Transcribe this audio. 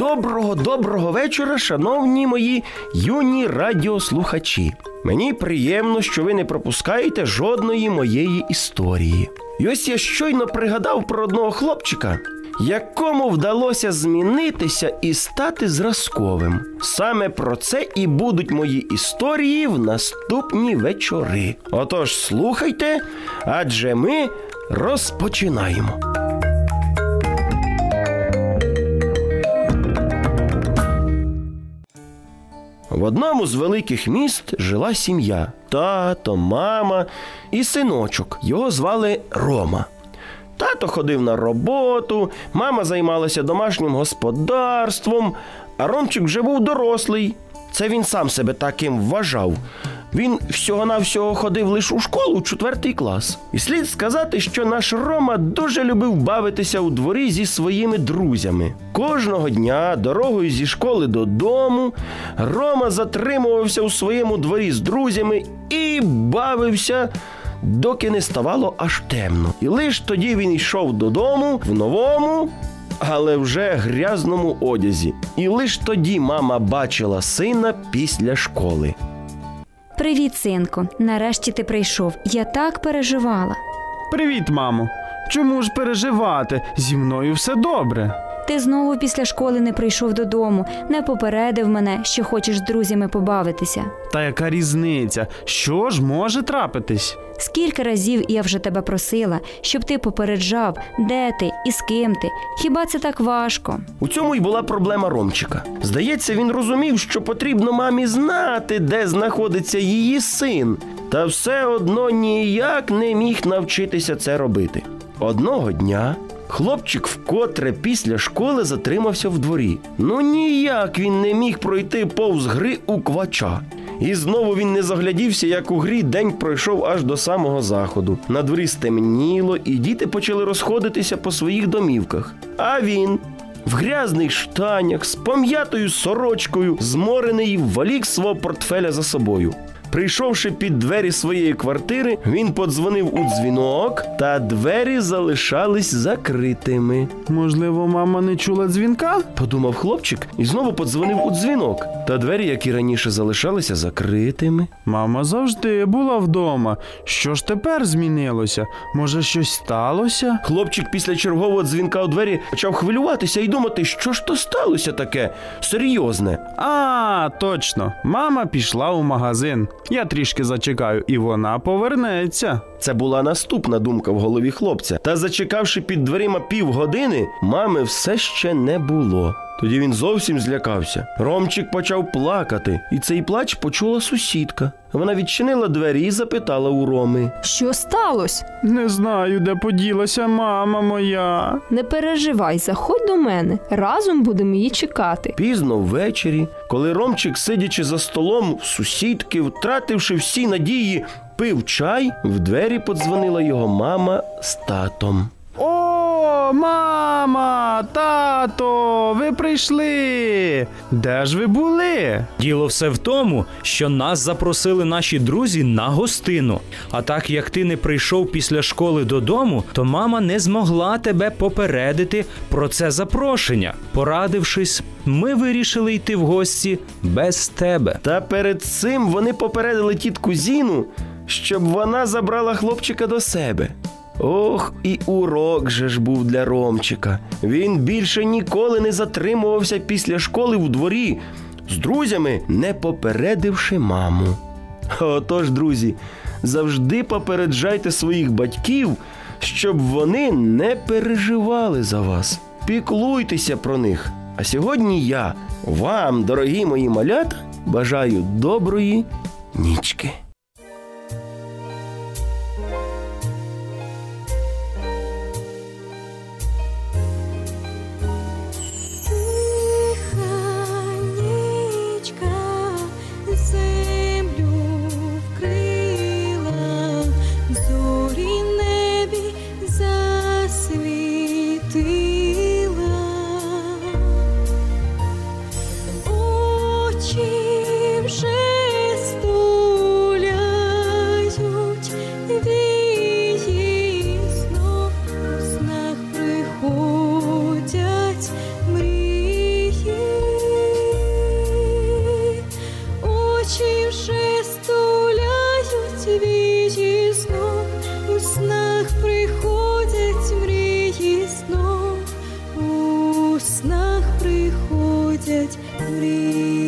Доброго доброго вечора, шановні мої юні радіослухачі. Мені приємно, що ви не пропускаєте жодної моєї історії. І ось я щойно пригадав про одного хлопчика, якому вдалося змінитися і стати зразковим. Саме про це і будуть мої історії в наступні вечори. Отож, слухайте, адже ми розпочинаємо. В одному з великих міст жила сім'я: тато, мама і синочок. Його звали Рома. Тато ходив на роботу, мама займалася домашнім господарством, а Ромчик вже був дорослий. Це він сам себе таким вважав. Він всього-навсього ходив лише у школу четвертий клас. І слід сказати, що наш Рома дуже любив бавитися у дворі зі своїми друзями. Кожного дня дорогою зі школи додому Рома затримувався у своєму дворі з друзями і бавився. Доки не ставало аж темно. І лиш тоді він йшов додому в новому, але вже грязному одязі. І лиш тоді мама бачила сина після школи. Привіт, синку. Нарешті ти прийшов. Я так переживала. Привіт, мамо. Чому ж переживати? Зі мною все добре. Ти знову після школи не прийшов додому, не попередив мене, що хочеш з друзями побавитися. Та яка різниця? Що ж може трапитись? Скільки разів я вже тебе просила, щоб ти попереджав, де ти і з ким ти. Хіба це так важко? У цьому й була проблема Ромчика. Здається, він розумів, що потрібно мамі знати, де знаходиться її син, та все одно ніяк не міг навчитися це робити. Одного дня хлопчик вкотре після школи затримався в дворі. Ну ніяк він не міг пройти повз гри у квача. І знову він не заглядівся, як у грі день пройшов аж до самого заходу. На дворі стемніло, і діти почали розходитися по своїх домівках. А він. В грязних штанях, з пом'ятою сорочкою, зморений валік свого портфеля за собою. Прийшовши під двері своєї квартири, він подзвонив у дзвінок, та двері залишались закритими. Можливо, мама не чула дзвінка? Подумав хлопчик і знову подзвонив у дзвінок, та двері, як і раніше, залишалися закритими. Мама завжди була вдома. Що ж тепер змінилося? Може, щось сталося? Хлопчик після чергового дзвінка у двері почав хвилюватися і думати, що ж то сталося таке серйозне. А, точно. Мама пішла у магазин. Я трішки зачекаю, і вона повернеться. Це була наступна думка в голові хлопця. Та зачекавши під дверима півгодини, мами все ще не було. Тоді він зовсім злякався. Ромчик почав плакати, і цей плач почула сусідка. Вона відчинила двері і запитала у Роми. Що сталося? Не знаю, де поділася мама моя. Не переживай, заходь до мене. Разом будемо її чекати. Пізно ввечері, коли Ромчик, сидячи за столом в сусідки, втративши всі надії, пив чай, в двері подзвонила його мама з татом. О, мама, тато, ви прийшли. Де ж ви були? Діло все в тому, що нас запросили наші друзі на гостину. А так як ти не прийшов після школи додому, то мама не змогла тебе попередити про це запрошення. Порадившись, ми вирішили йти в гості без тебе. Та перед цим вони попередили тітку Зіну, щоб вона забрала хлопчика до себе. Ох, і урок же ж був для Ромчика. Він більше ніколи не затримувався після школи в дворі з друзями, не попередивши маму. Отож, друзі, завжди попереджайте своїх батьків, щоб вони не переживали за вас. Піклуйтеся про них. А сьогодні я вам, дорогі мої малята, бажаю доброї нічки. it please